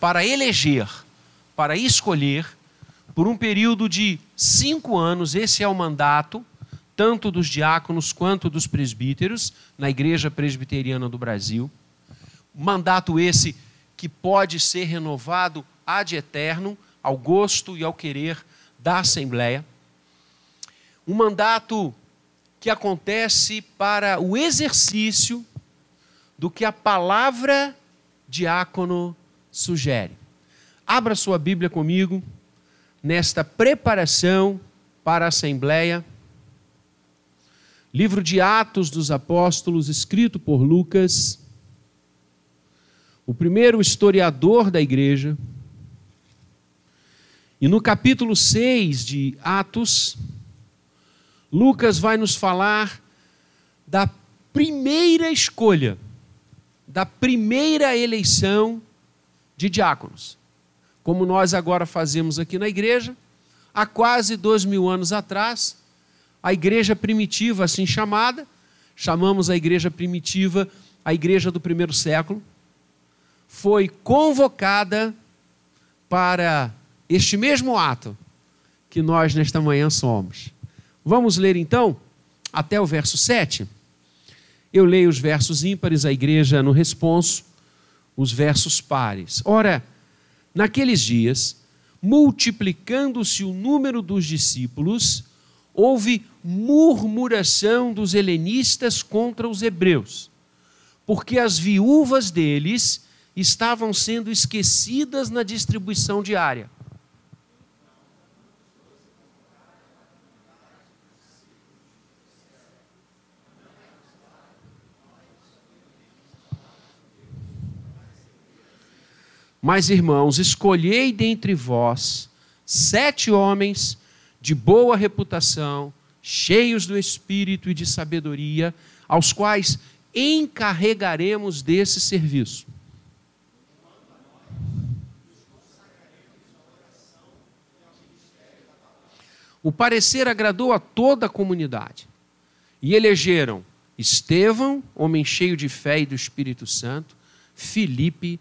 para eleger, para escolher, por um período de cinco anos, esse é o mandato, tanto dos diáconos quanto dos presbíteros, na Igreja Presbiteriana do Brasil. Mandato esse que pode ser renovado ad eterno, ao gosto e ao querer da Assembleia. Um mandato que acontece para o exercício do que a palavra diácono sugere. Abra sua Bíblia comigo nesta preparação para a Assembleia. Livro de Atos dos Apóstolos, escrito por Lucas, o primeiro historiador da igreja. E no capítulo 6 de Atos, Lucas vai nos falar da primeira escolha, da primeira eleição de diáconos. Como nós agora fazemos aqui na igreja, há quase dois mil anos atrás, a igreja primitiva, assim chamada, chamamos a igreja primitiva a igreja do primeiro século, foi convocada para este mesmo ato que nós nesta manhã somos. Vamos ler então até o verso 7. Eu leio os versos ímpares, a igreja no responso, os versos pares. Ora, naqueles dias, multiplicando-se o número dos discípulos, houve murmuração dos helenistas contra os hebreus, porque as viúvas deles estavam sendo esquecidas na distribuição diária. Mas, irmãos, escolhei dentre vós sete homens de boa reputação, cheios do espírito e de sabedoria, aos quais encarregaremos desse serviço. O parecer agradou a toda a comunidade. E elegeram Estevão, homem cheio de fé e do Espírito Santo, Filipe,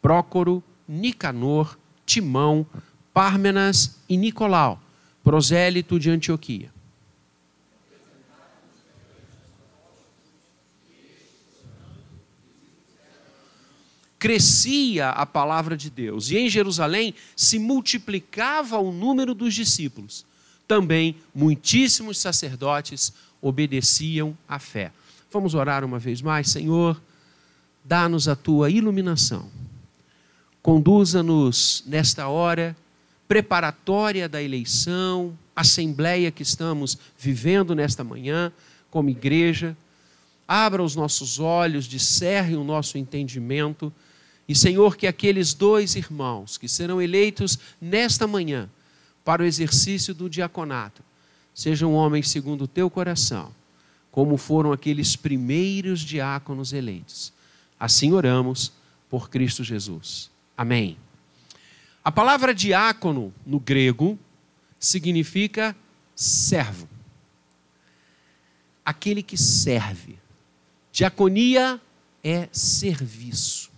Prócoro, Nicanor, Timão, Pármenas e Nicolau, prosélito de Antioquia. Crescia a palavra de Deus, e em Jerusalém se multiplicava o número dos discípulos. Também muitíssimos sacerdotes obedeciam à fé. Vamos orar uma vez mais, Senhor, dá-nos a tua iluminação Conduza-nos nesta hora preparatória da eleição, assembleia que estamos vivendo nesta manhã, como igreja. Abra os nossos olhos, discerre o nosso entendimento. E, Senhor, que aqueles dois irmãos que serão eleitos nesta manhã para o exercício do diaconato sejam homens segundo o teu coração, como foram aqueles primeiros diáconos eleitos. Assim oramos por Cristo Jesus. Amém. A palavra diácono no grego significa servo. Aquele que serve. Diaconia é serviço.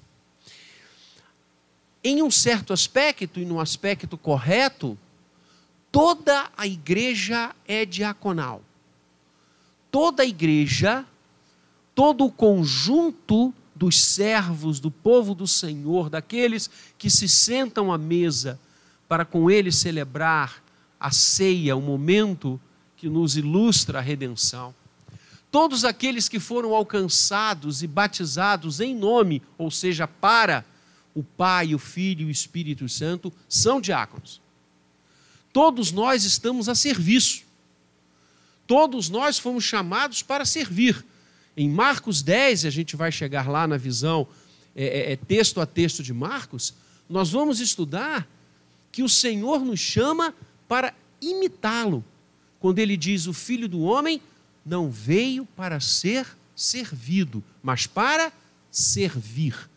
Em um certo aspecto e num aspecto correto, toda a igreja é diaconal. Toda a igreja, todo o conjunto dos servos, do povo do Senhor, daqueles que se sentam à mesa para com ele celebrar a ceia, o momento que nos ilustra a redenção. Todos aqueles que foram alcançados e batizados em nome, ou seja, para o Pai, o Filho e o Espírito Santo, são diáconos. Todos nós estamos a serviço. Todos nós fomos chamados para servir. Em Marcos 10, a gente vai chegar lá na visão é, é, é, texto a texto de Marcos, nós vamos estudar que o Senhor nos chama para imitá-lo. Quando ele diz: O filho do homem não veio para ser servido, mas para servir,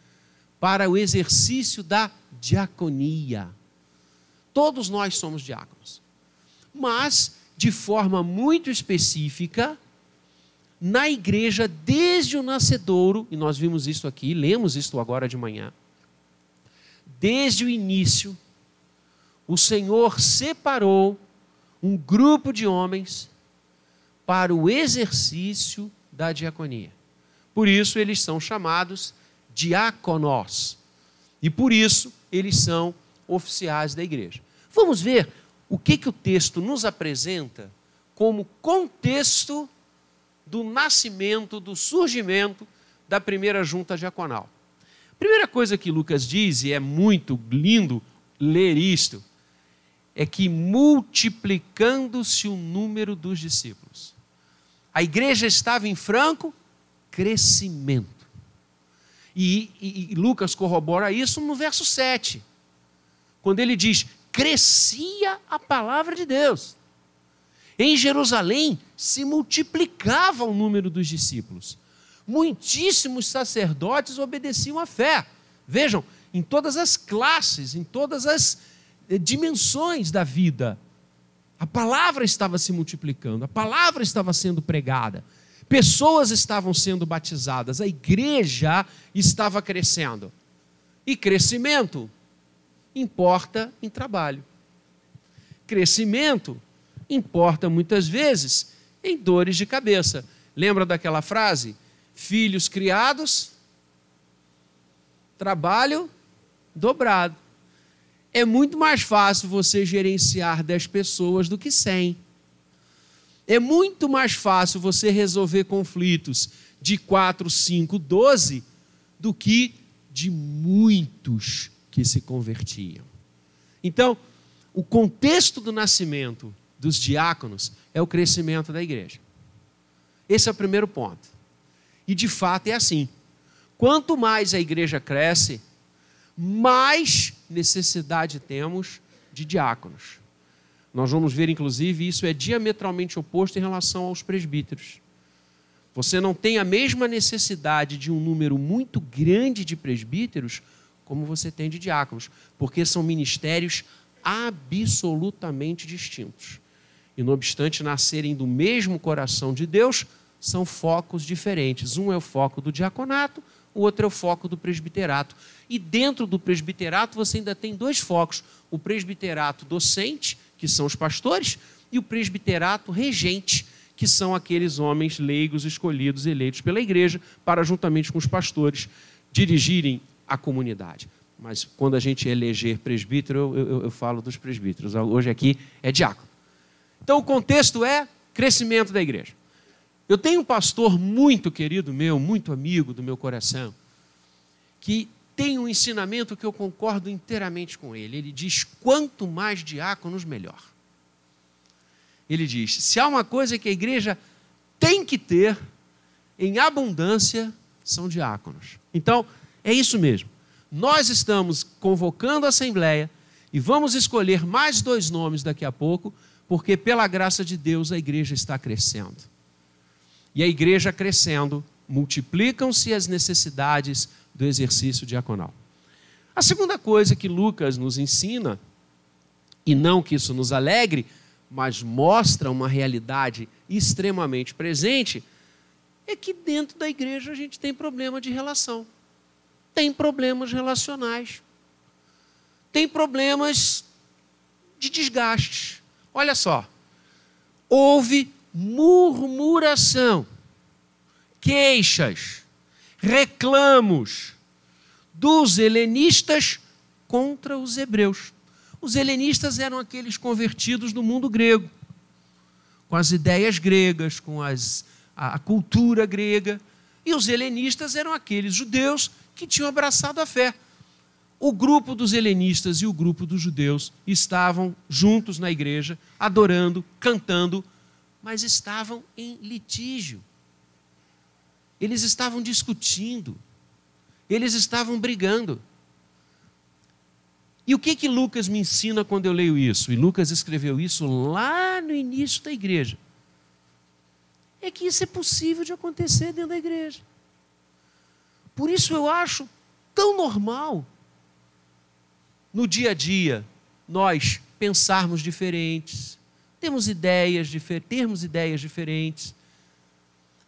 para o exercício da diaconia. Todos nós somos diáconos, mas de forma muito específica, na igreja desde o nascedouro, e nós vimos isso aqui, lemos isso agora de manhã. desde o início, o Senhor separou um grupo de homens para o exercício da diaconia. Por isso eles são chamados diáconos. E por isso eles são oficiais da igreja. Vamos ver o que, que o texto nos apresenta como contexto do nascimento, do surgimento da primeira junta diaconal. Primeira coisa que Lucas diz, e é muito lindo ler isto, é que multiplicando-se o número dos discípulos. A igreja estava em franco crescimento. E, e, e, Lucas corrobora isso no verso 7, quando ele diz: crescia a palavra de Deus. Em Jerusalém se multiplicava o número dos discípulos. Muitíssimos sacerdotes obedeciam à fé. Vejam, em todas as classes, em todas as eh, dimensões da vida. A palavra estava se multiplicando, a palavra estava sendo pregada, pessoas estavam sendo batizadas, a igreja estava crescendo. E crescimento importa em trabalho. Crescimento importa muitas vezes em dores de cabeça. Lembra daquela frase? Filhos criados, trabalho dobrado. É muito mais fácil você gerenciar 10 pessoas do que 100. É muito mais fácil você resolver conflitos de 4, 5, 12 do que de muitos que se convertiam. Então, o contexto do nascimento dos diáconos é o crescimento da igreja. Esse é o primeiro ponto. E de fato é assim. Quanto mais a igreja cresce, mais necessidade temos de diáconos. Nós vamos ver, inclusive, isso é diametralmente oposto em relação aos presbíteros. Você não tem a mesma necessidade de um número muito grande de presbíteros como você tem de diáconos, porque são ministérios absolutamente distintos. E, não obstante nascerem do mesmo coração de Deus, são focos diferentes. Um é o foco do diaconato, o outro é o foco do presbiterato. E dentro do presbiterato você ainda tem dois focos: o presbiterato docente, que são os pastores, e o presbiterato regente, que são aqueles homens leigos escolhidos, eleitos pela igreja, para, juntamente com os pastores, dirigirem a comunidade. Mas quando a gente eleger presbítero, eu, eu, eu falo dos presbíteros. Hoje aqui é diácono. Então o contexto é crescimento da igreja. Eu tenho um pastor muito querido meu, muito amigo do meu coração, que tem um ensinamento que eu concordo inteiramente com ele. Ele diz: quanto mais diáconos, melhor. Ele diz: se há uma coisa que a igreja tem que ter em abundância, são diáconos. Então, é isso mesmo. Nós estamos convocando a assembleia e vamos escolher mais dois nomes daqui a pouco, porque pela graça de Deus a igreja está crescendo. E a igreja crescendo, multiplicam-se as necessidades do exercício diaconal. A segunda coisa que Lucas nos ensina, e não que isso nos alegre, mas mostra uma realidade extremamente presente, é que dentro da igreja a gente tem problema de relação, tem problemas relacionais, tem problemas de desgastes. Olha só, houve murmuração, queixas, reclamos dos helenistas contra os hebreus. Os helenistas eram aqueles convertidos do mundo grego, com as ideias gregas, com as, a, a cultura grega. E os helenistas eram aqueles judeus que tinham abraçado a fé. O grupo dos helenistas e o grupo dos judeus estavam juntos na igreja, adorando, cantando, mas estavam em litígio. Eles estavam discutindo. Eles estavam brigando. E o que que Lucas me ensina quando eu leio isso? E Lucas escreveu isso lá no início da igreja. É que isso é possível de acontecer dentro da igreja. Por isso eu acho tão normal no dia a dia nós pensarmos diferentes, temos ideias, termos ideias diferentes,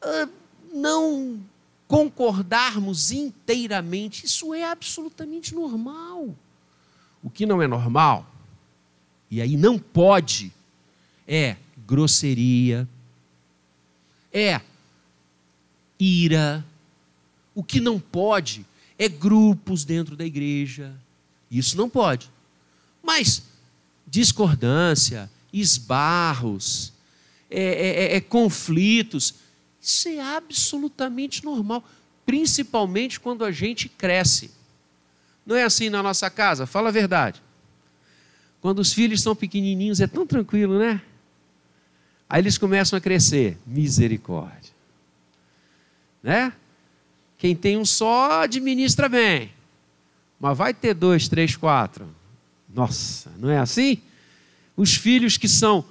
ah, não concordarmos inteiramente, isso é absolutamente normal. O que não é normal, e aí não pode, é grosseria, é ira. O que não pode é grupos dentro da igreja. Isso não pode. Mas discordância, esbarros, é, é, é, é conflitos, isso é absolutamente normal, principalmente quando a gente cresce. Não é assim na nossa casa? Fala a verdade. Quando os filhos são pequenininhos é tão tranquilo, né? Aí eles começam a crescer. Misericórdia. Né? Quem tem um só administra bem. Mas vai ter dois, três, quatro. Nossa, não é assim? Os filhos que são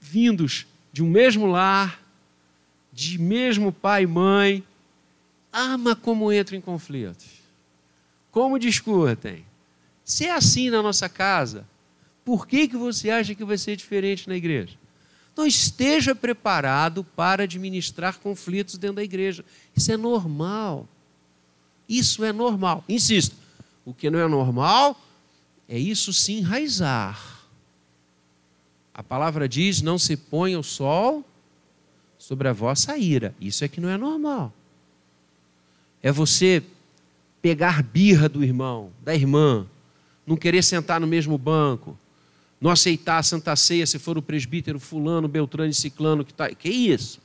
vindos de um mesmo lar, de mesmo pai e mãe, ama como entram em conflitos. Como discutem. Se é assim na nossa casa, por que, que você acha que vai ser diferente na igreja? Não esteja preparado para administrar conflitos dentro da igreja. Isso é normal. Isso é normal. Insisto, o que não é normal é isso se enraizar. A palavra diz: não se ponha o sol sobre a vossa ira. Isso é que não é normal. É você pegar birra do irmão, da irmã, não querer sentar no mesmo banco, não aceitar a Santa Ceia se for o presbítero fulano, beltrano e ciclano que está. Que isso?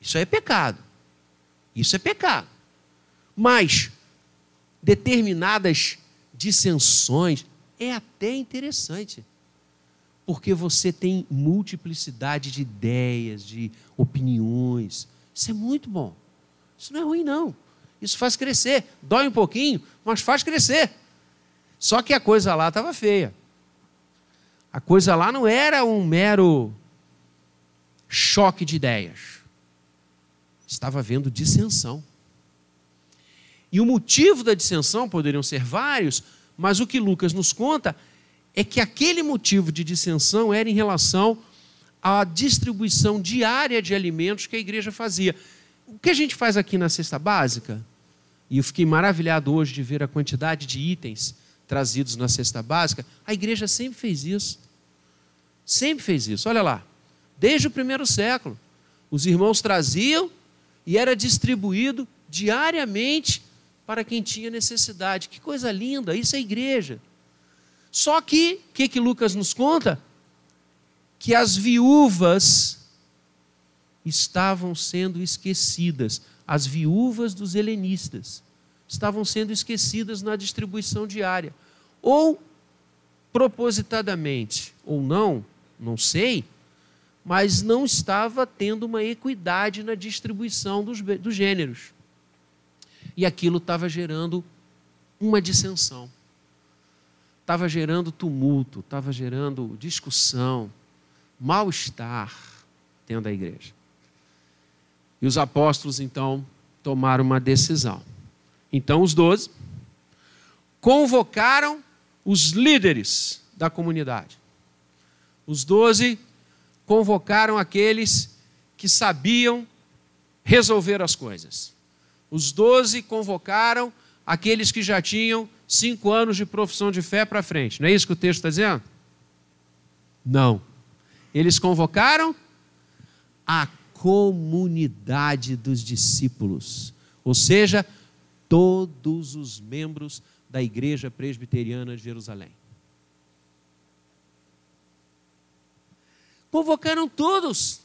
Isso é pecado. Isso é pecado. Mas determinadas dissensões é até interessante. Porque você tem multiplicidade de ideias, de opiniões. Isso é muito bom. Isso não é ruim, não. Isso faz crescer. Dói um pouquinho, mas faz crescer. Só que a coisa lá estava feia. A coisa lá não era um mero choque de ideias. Estava havendo dissensão. E o motivo da dissensão poderiam ser vários, mas o que Lucas nos conta é que aquele motivo de dissensão era em relação à distribuição diária de alimentos que a igreja fazia. O que a gente faz aqui na cesta básica, e eu fiquei maravilhado hoje de ver a quantidade de itens trazidos na cesta básica, a igreja sempre fez isso. Sempre fez isso. Olha lá, desde o primeiro século, os irmãos traziam e era distribuído diariamente para quem tinha necessidade. Que coisa linda, isso é igreja. Só que, o que, que Lucas nos conta? Que as viúvas estavam sendo esquecidas, as viúvas dos helenistas estavam sendo esquecidas na distribuição diária. Ou propositadamente, ou não, não sei, mas não estava tendo uma equidade na distribuição dos, dos gêneros. E aquilo estava gerando uma dissensão, estava gerando tumulto, estava gerando discussão, mal-estar dentro da igreja. E os apóstolos então tomaram uma decisão. Então os doze convocaram os líderes da comunidade. Os doze convocaram aqueles que sabiam resolver as coisas. Os doze convocaram aqueles que já tinham cinco anos de profissão de fé para frente. Não é isso que o texto está dizendo? Não. Eles convocaram a comunidade dos discípulos, ou seja, todos os membros da Igreja Presbiteriana de Jerusalém. Convocaram todos.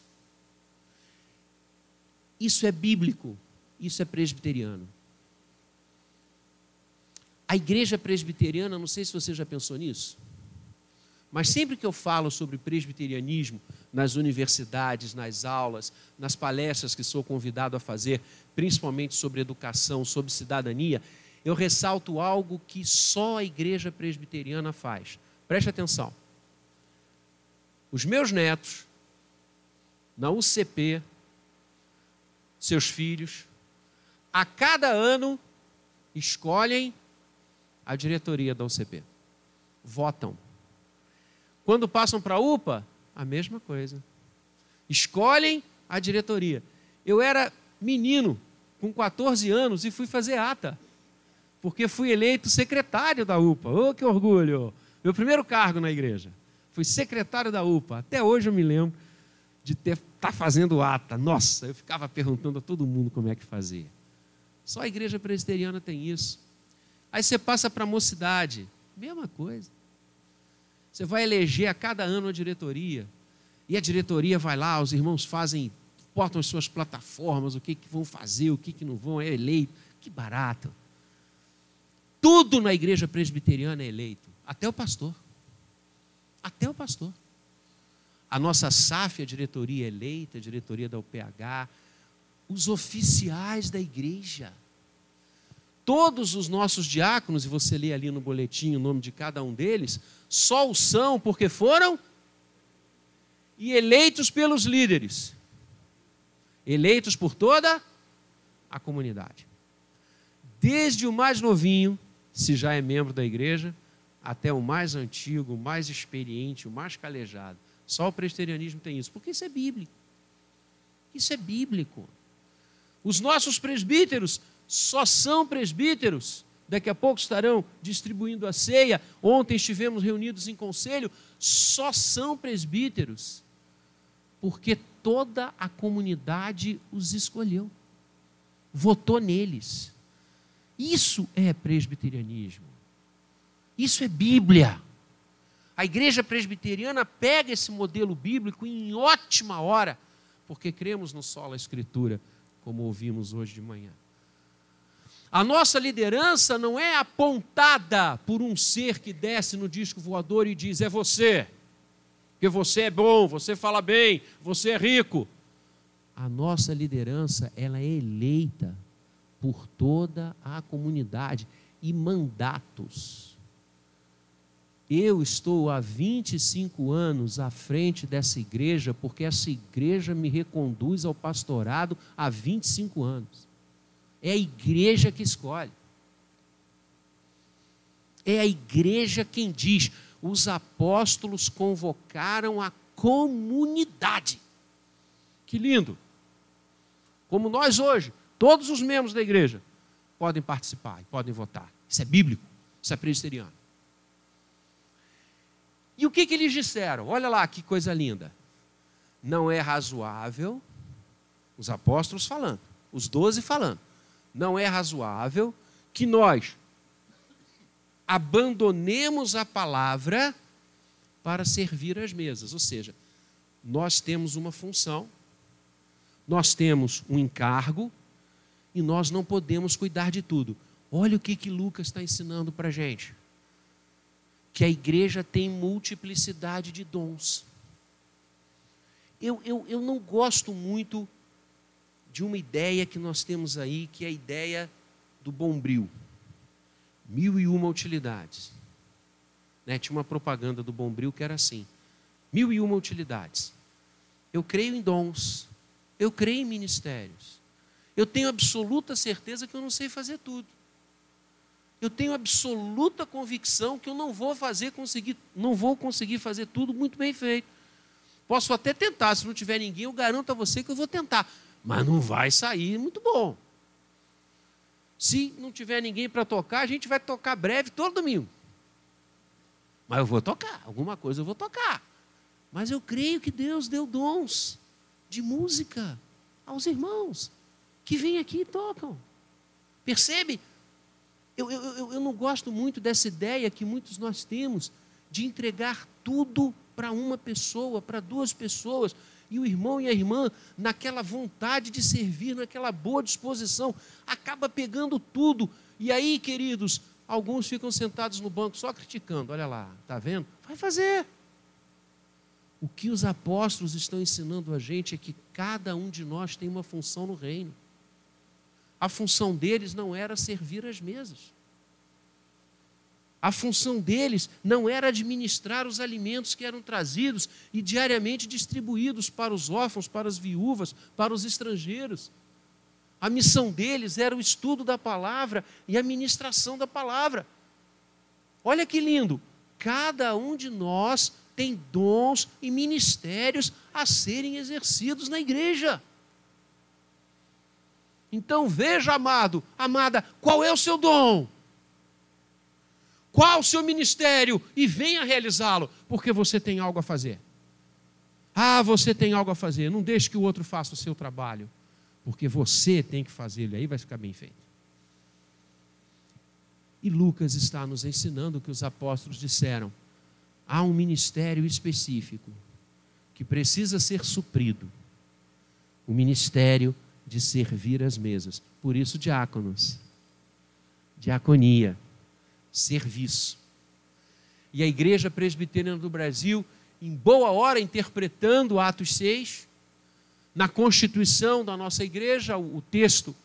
Isso é bíblico, isso é presbiteriano. A igreja presbiteriana, não sei se você já pensou nisso, mas sempre que eu falo sobre presbiterianismo nas universidades, nas aulas, nas palestras que sou convidado a fazer, principalmente sobre educação, sobre cidadania, eu ressalto algo que só a igreja presbiteriana faz. Preste atenção. Os meus netos, na UCP, seus filhos, a cada ano escolhem a diretoria da UCP. Votam. Quando passam para a UPA, a mesma coisa. Escolhem a diretoria. Eu era menino, com 14 anos, e fui fazer ata. porque fui eleito secretário da UPA. Oh, que orgulho! Meu primeiro cargo na igreja. Fui secretário da UPA. Até hoje eu me lembro de estar tá fazendo ata. Nossa, eu ficava perguntando a todo mundo como é que fazia. Só a igreja presbiteriana tem isso. Aí você passa para a mocidade, mesma coisa. Você vai eleger a cada ano a diretoria. E a diretoria vai lá, os irmãos fazem, portam as suas plataformas, o que, que vão fazer, o que, que não vão, é eleito. Que barato. Tudo na igreja presbiteriana é eleito, até o pastor. Até o pastor. A nossa SAF, a diretoria eleita, a diretoria da UPH, os oficiais da igreja. Todos os nossos diáconos, e você lê ali no boletim o nome de cada um deles, só o são porque foram e eleitos pelos líderes. Eleitos por toda a comunidade. Desde o mais novinho, se já é membro da igreja, até o mais antigo, o mais experiente, o mais calejado. Só o presbiterianismo tem isso, porque isso é bíblico. Isso é bíblico. Os nossos presbíteros só são presbíteros. Daqui a pouco estarão distribuindo a ceia. Ontem estivemos reunidos em conselho. Só são presbíteros porque toda a comunidade os escolheu, votou neles. Isso é presbiterianismo. Isso é Bíblia. A igreja presbiteriana pega esse modelo bíblico em ótima hora, porque cremos no solo escritura, como ouvimos hoje de manhã. A nossa liderança não é apontada por um ser que desce no disco voador e diz: é você, porque você é bom, você fala bem, você é rico. A nossa liderança, ela é eleita por toda a comunidade e mandatos. Eu estou há 25 anos à frente dessa igreja, porque essa igreja me reconduz ao pastorado há 25 anos. É a igreja que escolhe. É a igreja quem diz. Os apóstolos convocaram a comunidade. Que lindo! Como nós hoje, todos os membros da igreja podem participar e podem votar. Isso é bíblico, isso é presbiteriano. E o que, que eles disseram? Olha lá que coisa linda. Não é razoável, os apóstolos falando, os doze falando, não é razoável que nós abandonemos a palavra para servir as mesas. Ou seja, nós temos uma função, nós temos um encargo e nós não podemos cuidar de tudo. Olha o que, que Lucas está ensinando para a gente que a igreja tem multiplicidade de dons. Eu, eu, eu não gosto muito de uma ideia que nós temos aí, que é a ideia do bombril. Mil e uma utilidades. Né? Tinha uma propaganda do bombril que era assim: mil e uma utilidades. Eu creio em dons, eu creio em ministérios. Eu tenho absoluta certeza que eu não sei fazer tudo eu tenho absoluta convicção que eu não vou fazer conseguir, não vou conseguir fazer tudo muito bem feito. Posso até tentar, se não tiver ninguém, eu garanto a você que eu vou tentar, mas não vai sair muito bom. Se não tiver ninguém para tocar, a gente vai tocar breve todo domingo. Mas eu vou tocar, alguma coisa eu vou tocar. Mas eu creio que Deus deu dons de música aos irmãos que vêm aqui e tocam. Percebe? Eu, eu, eu não gosto muito dessa ideia que muitos nós temos de entregar tudo para uma pessoa, para duas pessoas, e o irmão e a irmã, naquela vontade de servir, naquela boa disposição, acaba pegando tudo. E aí, queridos, alguns ficam sentados no banco só criticando. Olha lá, está vendo? Vai fazer. O que os apóstolos estão ensinando a gente é que cada um de nós tem uma função no reino a função deles não era servir as mesas. A função deles não era administrar os alimentos que eram trazidos e diariamente distribuídos para os órfãos, para as viúvas, para os estrangeiros. A missão deles era o estudo da palavra e a ministração da palavra. Olha que lindo! Cada um de nós tem dons e ministérios a serem exercidos na igreja. Então veja, amado, amada, qual é o seu dom? qual o seu ministério e venha realizá-lo, porque você tem algo a fazer. Ah, você tem algo a fazer, não deixe que o outro faça o seu trabalho, porque você tem que fazê-lo, aí vai ficar bem feito. E Lucas está nos ensinando o que os apóstolos disseram. Há um ministério específico que precisa ser suprido. O ministério de servir as mesas. Por isso, diáconos. Diaconia. Serviço. E a Igreja Presbiteriana do Brasil, em boa hora, interpretando Atos 6, na Constituição da nossa igreja, o texto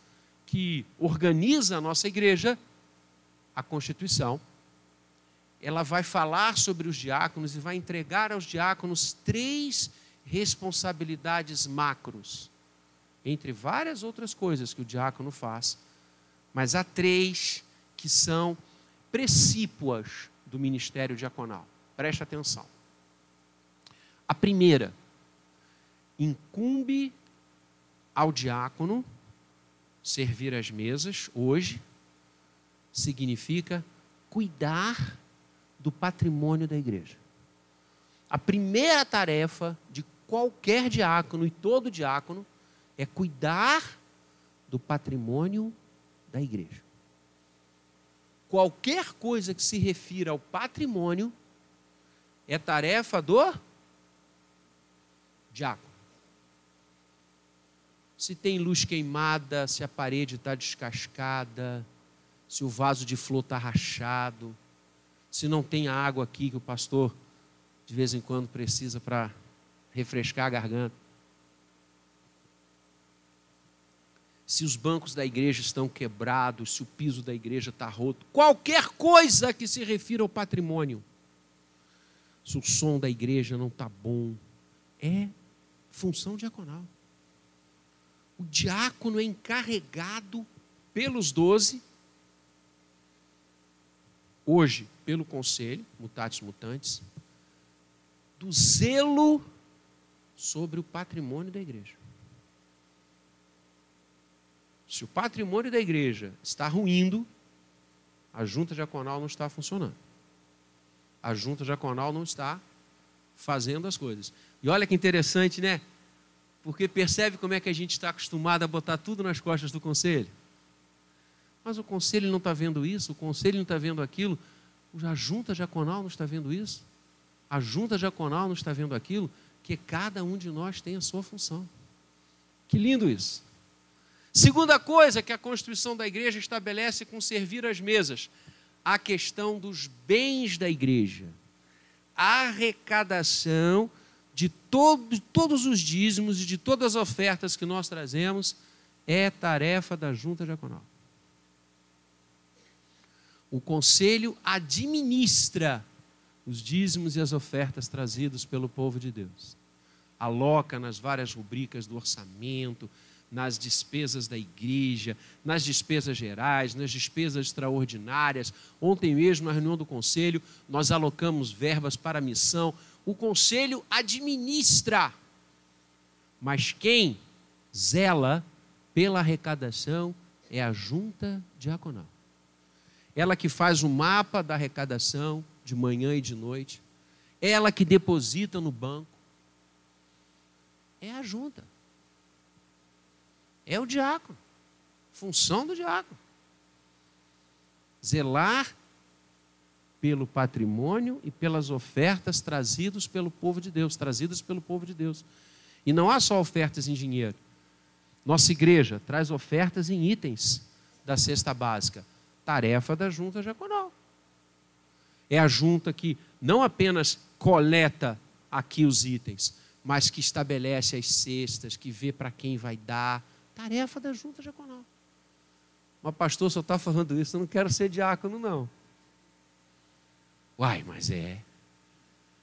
que organiza a nossa igreja, a Constituição, ela vai falar sobre os diáconos e vai entregar aos diáconos três responsabilidades macros, entre várias outras coisas que o diácono faz, mas há três que são precípuas do ministério diaconal. Preste atenção. A primeira, incumbe ao diácono servir as mesas hoje significa cuidar do patrimônio da igreja. A primeira tarefa de qualquer diácono e todo diácono é cuidar do patrimônio da igreja. Qualquer coisa que se refira ao patrimônio é tarefa do diácono. Se tem luz queimada, se a parede está descascada, se o vaso de flor está rachado, se não tem água aqui que o pastor de vez em quando precisa para refrescar a garganta. Se os bancos da igreja estão quebrados, se o piso da igreja está roto, qualquer coisa que se refira ao patrimônio. Se o som da igreja não está bom, é função diaconal. O diácono é encarregado pelos doze hoje pelo conselho, mutatis mutantes, do zelo sobre o patrimônio da igreja. Se o patrimônio da igreja está ruindo, a junta diaconal não está funcionando. A junta diaconal não está fazendo as coisas. E olha que interessante, né? Porque percebe como é que a gente está acostumado a botar tudo nas costas do conselho. Mas o conselho não está vendo isso, o conselho não está vendo aquilo, a junta diaconal não está vendo isso, a junta diaconal não está vendo aquilo, que cada um de nós tem a sua função. Que lindo isso. Segunda coisa que a Constituição da igreja estabelece com servir as mesas, a questão dos bens da igreja. A arrecadação de todo, todos os dízimos e de todas as ofertas que nós trazemos é tarefa da junta diaconal o conselho administra os dízimos e as ofertas trazidos pelo povo de Deus. Aloca nas várias rubricas do orçamento, nas despesas da igreja, nas despesas gerais, nas despesas extraordinárias. Ontem mesmo, na reunião do conselho, nós alocamos verbas para a missão. O conselho administra, mas quem zela pela arrecadação é a junta diaconal ela que faz o mapa da arrecadação de manhã e de noite, ela que deposita no banco. É a junta. É o diácono. Função do diácono. Zelar pelo patrimônio e pelas ofertas trazidas pelo povo de Deus, trazidas pelo povo de Deus. E não há só ofertas em dinheiro. Nossa igreja traz ofertas em itens da cesta básica tarefa da junta diaconal. É a junta que não apenas coleta aqui os itens, mas que estabelece as cestas, que vê para quem vai dar. Tarefa da junta diaconal. Mas pastor só está falando isso, eu não quero ser diácono, não. Uai, mas é.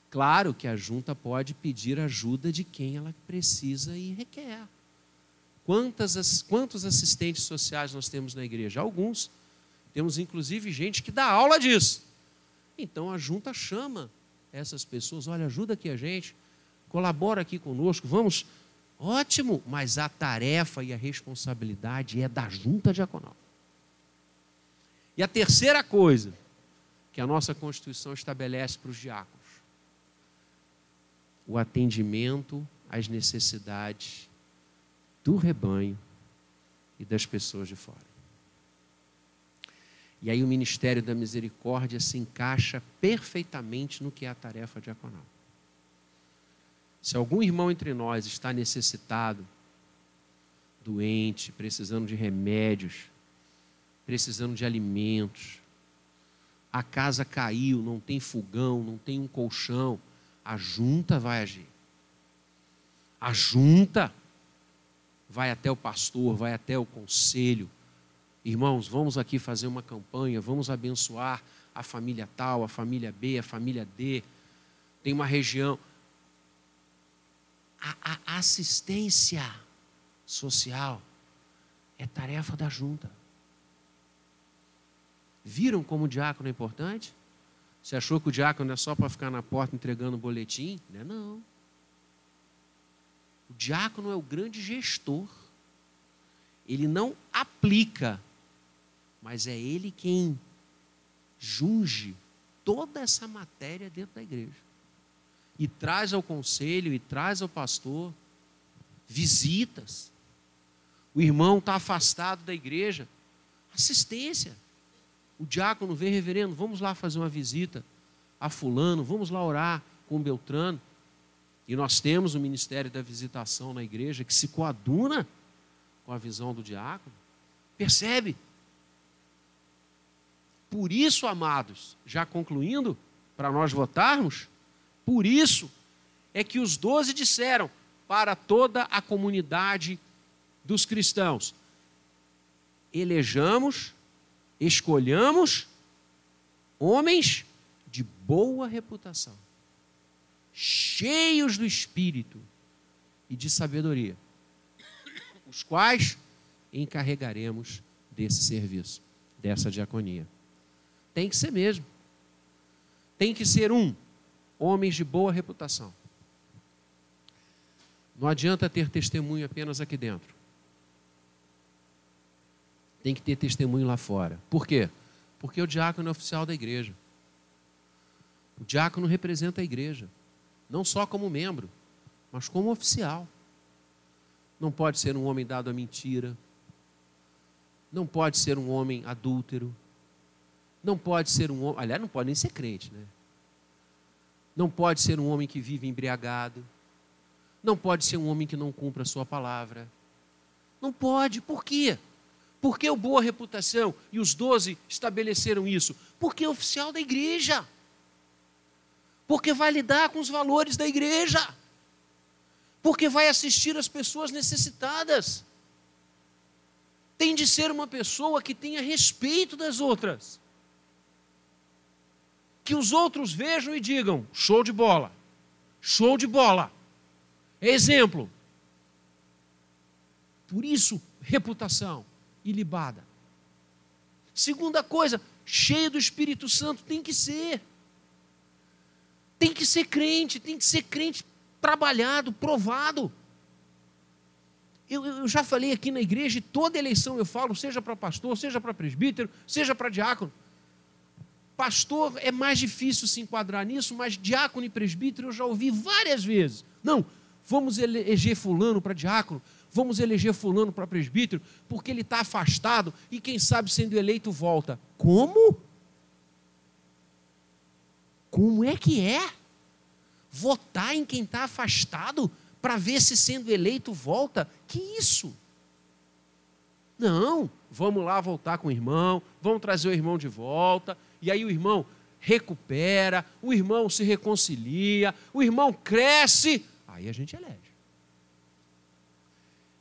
Claro que a junta pode pedir ajuda de quem ela precisa e requer. Quantas, quantos assistentes sociais nós temos na igreja? Alguns. Temos inclusive gente que dá aula disso. Então a junta chama essas pessoas, olha, ajuda aqui a gente, colabora aqui conosco, vamos. Ótimo, mas a tarefa e a responsabilidade é da junta diaconal. E a terceira coisa que a nossa Constituição estabelece para os diáconos: o atendimento às necessidades do rebanho e das pessoas de fora. E aí o ministério da misericórdia se encaixa perfeitamente no que é a tarefa diaconal. Se algum irmão entre nós está necessitado, doente, precisando de remédios, precisando de alimentos, a casa caiu, não tem fogão, não tem um colchão, a junta vai agir. A junta vai até o pastor, vai até o conselho. Irmãos, vamos aqui fazer uma campanha, vamos abençoar a família tal, a família B, a família D. Tem uma região. A, a assistência social é tarefa da junta. Viram como o diácono é importante? Você achou que o diácono é só para ficar na porta entregando boletim? Não é não. O diácono é o grande gestor. Ele não aplica, mas é ele quem junge toda essa matéria dentro da igreja. E traz ao conselho, e traz ao pastor visitas. O irmão está afastado da igreja. Assistência. O diácono vem, reverendo, vamos lá fazer uma visita a fulano, vamos lá orar com Beltrano. E nós temos o ministério da visitação na igreja que se coaduna com a visão do diácono. Percebe? Por isso, amados, já concluindo, para nós votarmos, por isso é que os doze disseram para toda a comunidade dos cristãos: elejamos, escolhamos homens de boa reputação cheios do Espírito e de sabedoria, os quais encarregaremos desse serviço, dessa diaconia. Tem que ser mesmo. Tem que ser um, homens de boa reputação. Não adianta ter testemunho apenas aqui dentro. Tem que ter testemunho lá fora. Por quê? Porque o diácono é oficial da igreja. O diácono representa a igreja não só como membro, mas como oficial. Não pode ser um homem dado à mentira, não pode ser um homem adúltero, não pode ser um homem, aliás, não pode nem ser crente, né? Não pode ser um homem que vive embriagado, não pode ser um homem que não cumpra a sua palavra. Não pode, por quê? Porque o boa reputação e os doze estabeleceram isso? Porque é oficial da igreja porque vai lidar com os valores da igreja, porque vai assistir as pessoas necessitadas. Tem de ser uma pessoa que tenha respeito das outras. Que os outros vejam e digam: show de bola, show de bola. Exemplo. Por isso, reputação ilibada. Segunda coisa, cheio do Espírito Santo tem que ser. Tem que ser crente, tem que ser crente trabalhado, provado. Eu, eu, já falei aqui na igreja, toda eleição eu falo, seja para pastor, seja para presbítero, seja para diácono. Pastor é mais difícil se enquadrar nisso, mas diácono e presbítero eu já ouvi várias vezes. Não, vamos eleger fulano para diácono, vamos eleger fulano para presbítero, porque ele está afastado e quem sabe sendo eleito volta. Como? Como é que é? Votar em quem está afastado para ver se sendo eleito volta? Que isso? Não, vamos lá voltar com o irmão, vamos trazer o irmão de volta, e aí o irmão recupera, o irmão se reconcilia, o irmão cresce, aí a gente elege.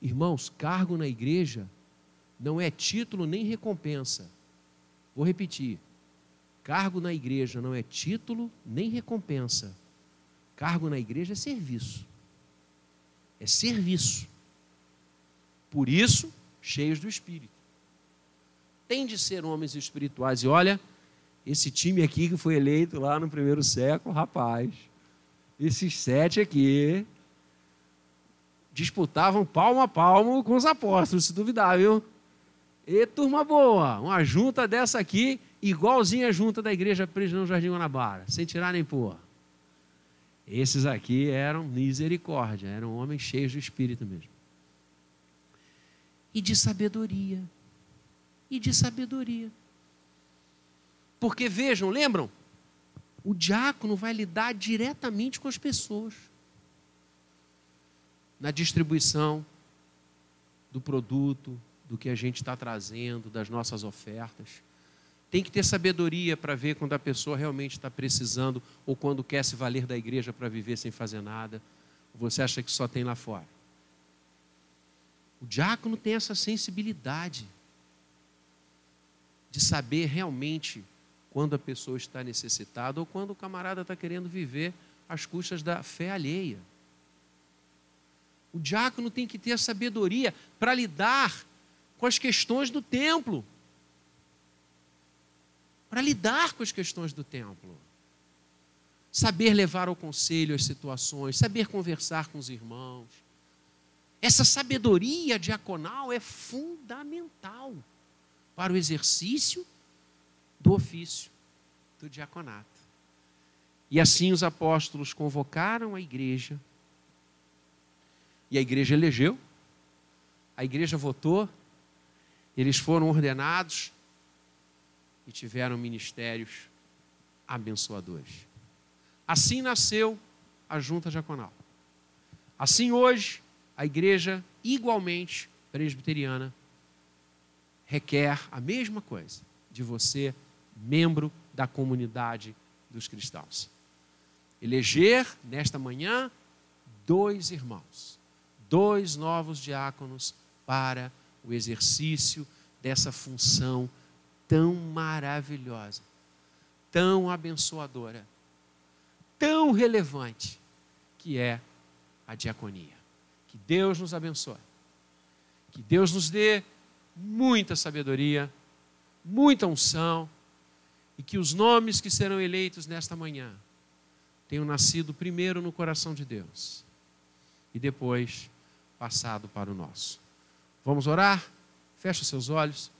Irmãos, cargo na igreja não é título nem recompensa. Vou repetir: Cargo na igreja não é título nem recompensa. Cargo na igreja é serviço. É serviço. Por isso, cheios do Espírito. Tem de ser homens espirituais. E olha, esse time aqui que foi eleito lá no primeiro século, rapaz, esses sete aqui disputavam palmo a palmo com os apóstolos, se duvidar, viu? E turma boa, uma junta dessa aqui igualzinha a junta da igreja presa no Jardim Guanabara, sem tirar nem pôr. Esses aqui eram misericórdia, eram homens cheios de espírito mesmo. E de sabedoria. E de sabedoria. Porque vejam, lembram? O diácono vai lidar diretamente com as pessoas. Na distribuição do produto, do que a gente está trazendo, das nossas ofertas. Tem que ter sabedoria para ver quando a pessoa realmente está precisando ou quando quer se valer da igreja para viver sem fazer nada. Você acha que só tem lá fora? O diácono tem essa sensibilidade de saber realmente quando a pessoa está necessitada ou quando o camarada está querendo viver às custas da fé alheia. O diácono tem que ter a sabedoria para lidar com as questões do templo para lidar com as questões do templo. Saber levar ao conselho as situações, saber conversar com os irmãos. Essa sabedoria diaconal é fundamental para o exercício do ofício do diaconato. E assim os apóstolos convocaram a igreja, e a igreja elegeu, a igreja votou, eles foram ordenados e tiveram ministérios abençoadores. Assim nasceu a junta diaconal. Assim hoje, a igreja igualmente presbiteriana requer a mesma coisa de você, membro da comunidade dos cristãos. Eleger nesta manhã dois irmãos, dois novos diáconos para o exercício dessa função tão maravilhosa, tão abençoadora, tão relevante, que é a diaconia. Que Deus nos abençoe. Que Deus nos dê muita sabedoria, muita unção e que os nomes que serão eleitos nesta manhã tenham nascido primeiro no coração de Deus e depois passado para o nosso. Vamos orar? Feche seus olhos.